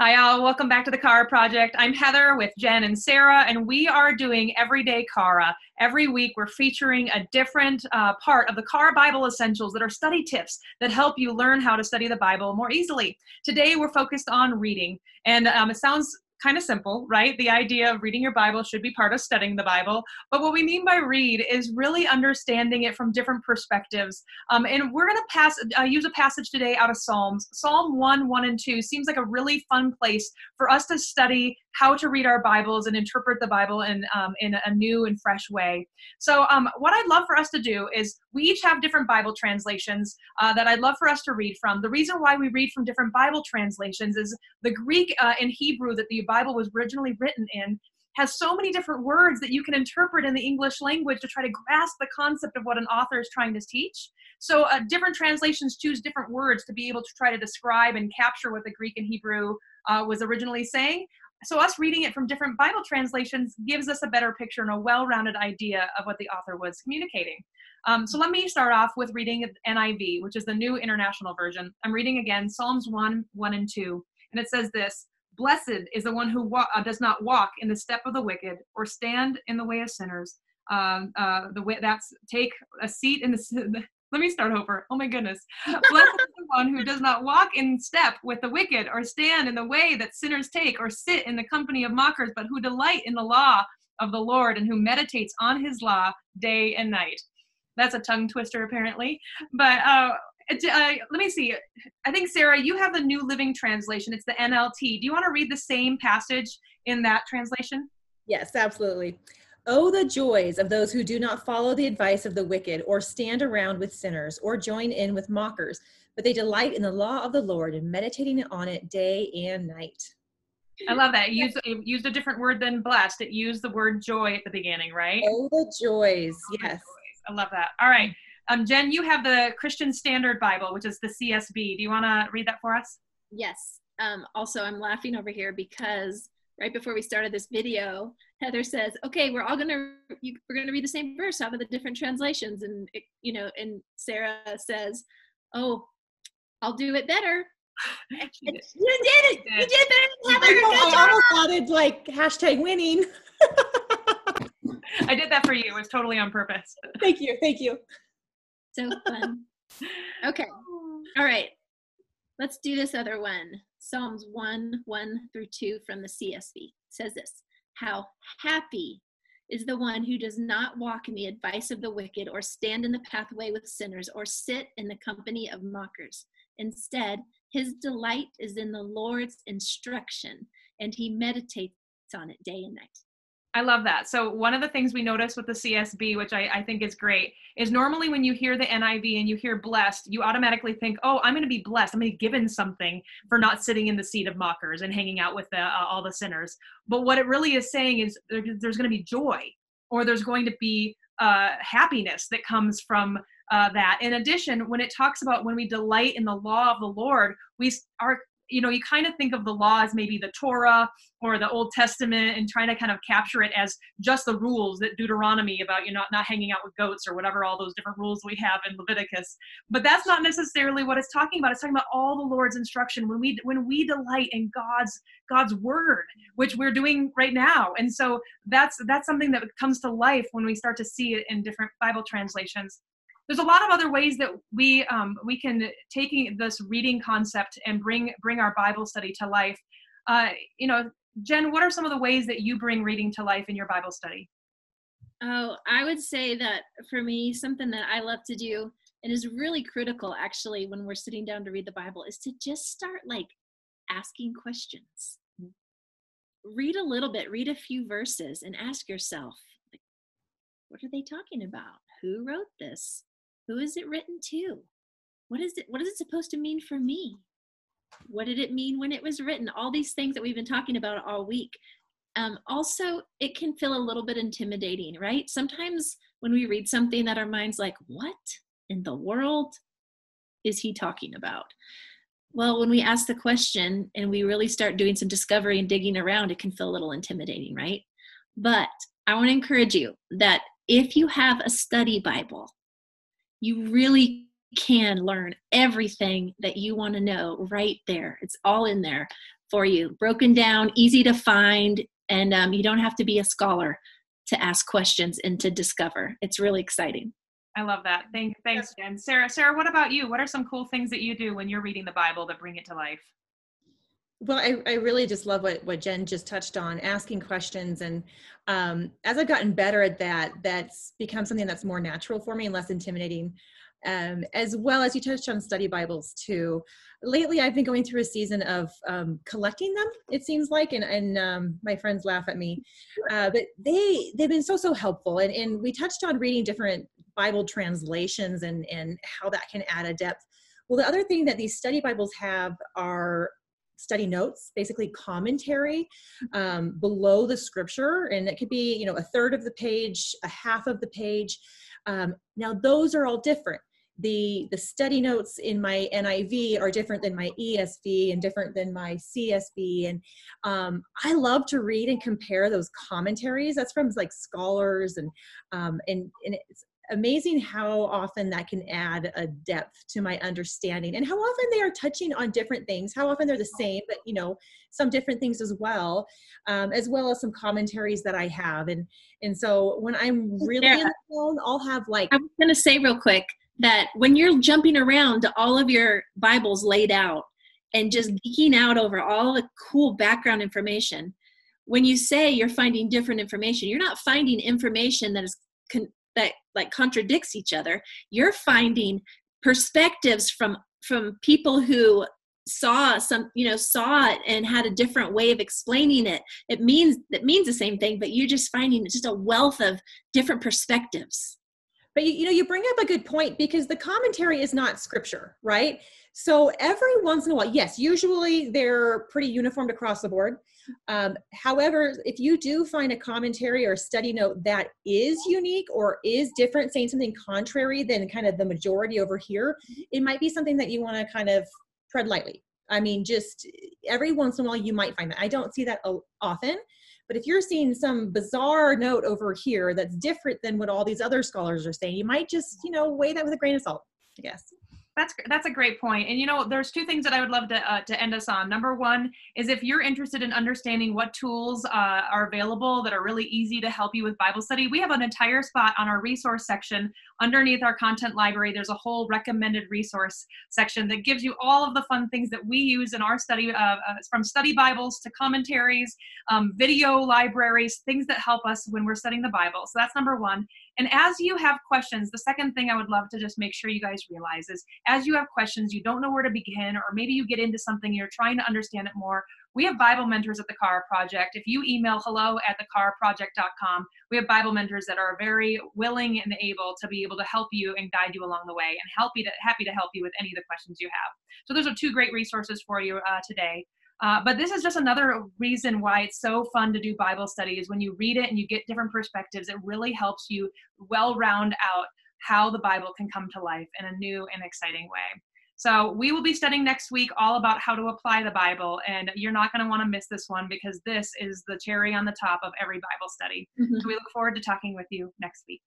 Hi, all. Welcome back to the Chara Project. I'm Heather with Jen and Sarah, and we are doing Everyday Chara. Every week, we're featuring a different uh, part of the Chara Bible Essentials that are study tips that help you learn how to study the Bible more easily. Today, we're focused on reading, and um, it sounds kind of simple, right? The idea of reading your Bible should be part of studying the Bible. But what we mean by read is really understanding it from different perspectives. Um, and we're going to pass uh, use a passage today out of Psalms. Psalm 1, 1, and 2 seems like a really fun place for us to study how to read our Bibles and interpret the Bible in, um, in a new and fresh way. So, um, what I'd love for us to do is we each have different Bible translations uh, that I'd love for us to read from. The reason why we read from different Bible translations is the Greek uh, and Hebrew that the Bible was originally written in has so many different words that you can interpret in the English language to try to grasp the concept of what an author is trying to teach. So, uh, different translations choose different words to be able to try to describe and capture what the Greek and Hebrew uh, was originally saying. So, us reading it from different Bible translations gives us a better picture and a well rounded idea of what the author was communicating. Um, so, let me start off with reading NIV, which is the New International Version. I'm reading again Psalms 1, 1, and 2. And it says this Blessed is the one who wa- uh, does not walk in the step of the wicked or stand in the way of sinners. Um, uh, the way that's take a seat in the let me start over. Oh my goodness. Blessed is the one who does not walk in step with the wicked, or stand in the way that sinners take, or sit in the company of mockers, but who delight in the law of the Lord and who meditates on his law day and night. That's a tongue twister, apparently. But uh, uh, let me see. I think, Sarah, you have the New Living Translation. It's the NLT. Do you want to read the same passage in that translation? Yes, absolutely. Oh, the joys of those who do not follow the advice of the wicked, or stand around with sinners, or join in with mockers, but they delight in the law of the Lord and meditating on it day and night. I love that. It used, it used a different word than blessed. It used the word joy at the beginning, right? Oh, the joys. Oh, yes. The joys. I love that. All right. Um, Jen, you have the Christian Standard Bible, which is the CSB. Do you want to read that for us? Yes. Um, also, I'm laughing over here because right before we started this video, Heather says, "Okay, we're all gonna you, we're gonna read the same verse out of the different translations," and you know, and Sarah says, "Oh, I'll do it better." you did it. You did better, Heather. I almost added like hashtag winning. I did that for you. It was totally on purpose. Thank you. Thank you. So fun. Okay. All right. Let's do this other one. Psalms 1 1 through 2 from the CSB says this How happy is the one who does not walk in the advice of the wicked, or stand in the pathway with sinners, or sit in the company of mockers. Instead, his delight is in the Lord's instruction, and he meditates on it day and night. I love that. So one of the things we notice with the CSB, which I, I, think is great, is normally when you hear the NIV and you hear blessed, you automatically think, oh, I'm going to be blessed. I'm going to be given something for not sitting in the seat of mockers and hanging out with the, uh, all the sinners. But what it really is saying is there, there's going to be joy or there's going to be uh, happiness that comes from uh, that. In addition, when it talks about when we delight in the law of the Lord, we are you know you kind of think of the law as maybe the torah or the old testament and trying to kind of capture it as just the rules that deuteronomy about you know not hanging out with goats or whatever all those different rules we have in leviticus. But that's not necessarily what it's talking about. It's talking about all the lord's instruction when we when we delight in god's god's word which we're doing right now. And so that's that's something that comes to life when we start to see it in different bible translations there's a lot of other ways that we um, we can taking this reading concept and bring bring our Bible study to life. Uh, you know, Jen, what are some of the ways that you bring reading to life in your Bible study? Oh, I would say that for me, something that I love to do and is really critical actually when we're sitting down to read the Bible is to just start like asking questions. Read a little bit, read a few verses, and ask yourself, what are they talking about? Who wrote this? Who is it written to? What is it what is it supposed to mean for me? What did it mean when it was written? All these things that we've been talking about all week. Um, also, it can feel a little bit intimidating, right? Sometimes when we read something that our mind's like, what in the world is he talking about? Well, when we ask the question and we really start doing some discovery and digging around, it can feel a little intimidating, right? But I want to encourage you that if you have a study Bible, you really can learn everything that you want to know right there. It's all in there for you, broken down, easy to find, and um, you don't have to be a scholar to ask questions and to discover. It's really exciting. I love that. Thank, thanks, Jen. Sarah, Sarah, what about you? What are some cool things that you do when you're reading the Bible that bring it to life? Well, I, I really just love what, what Jen just touched on, asking questions. And um, as I've gotten better at that, that's become something that's more natural for me and less intimidating. Um, as well as you touched on study Bibles too. Lately, I've been going through a season of um, collecting them. It seems like, and, and um, my friends laugh at me, uh, but they they've been so so helpful. And, and we touched on reading different Bible translations and and how that can add a depth. Well, the other thing that these study Bibles have are study notes, basically commentary um, below the scripture, and it could be you know a third of the page, a half of the page. Um, now those are all different. The the study notes in my NIV are different than my ESV and different than my CSB, and um, I love to read and compare those commentaries. That's from like scholars and um, and and it's amazing how often that can add a depth to my understanding and how often they are touching on different things how often they're the same but you know some different things as well um, as well as some commentaries that i have and and so when i'm really yeah. in the zone i'll have like i'm going to say real quick that when you're jumping around to all of your bibles laid out and just geeking out over all the cool background information when you say you're finding different information you're not finding information that is con- that like contradicts each other you're finding perspectives from from people who saw some you know saw it and had a different way of explaining it. It means it means the same thing but you're just finding just a wealth of different perspectives. But you, you know you bring up a good point because the commentary is not scripture right so every once in a while yes usually they're pretty uniformed across the board um, however, if you do find a commentary or a study note that is unique or is different, saying something contrary than kind of the majority over here, it might be something that you want to kind of tread lightly. I mean, just every once in a while you might find that. I don't see that often, but if you're seeing some bizarre note over here that's different than what all these other scholars are saying, you might just, you know, weigh that with a grain of salt, I guess. That's that's a great point. And you know, there's two things that I would love to uh, to end us on. Number one is if you're interested in understanding what tools uh, are available that are really easy to help you with Bible study, we have an entire spot on our resource section underneath our content library. There's a whole recommended resource section that gives you all of the fun things that we use in our study, uh, uh from study Bibles to commentaries, um, video libraries, things that help us when we're studying the Bible. So that's number one. And as you have questions, the second thing I would love to just make sure you guys realize is as you have questions, you don't know where to begin, or maybe you get into something, you're trying to understand it more. We have Bible mentors at the Chara Project. If you email hello at thecharaproject.com, we have Bible mentors that are very willing and able to be able to help you and guide you along the way and help you to, happy to help you with any of the questions you have. So those are two great resources for you uh, today. Uh, but this is just another reason why it's so fun to do Bible study is when you read it and you get different perspectives, it really helps you well round out how the Bible can come to life in a new and exciting way. So we will be studying next week all about how to apply the Bible, and you're not going to want to miss this one because this is the cherry on the top of every Bible study. Mm-hmm. So we look forward to talking with you next week.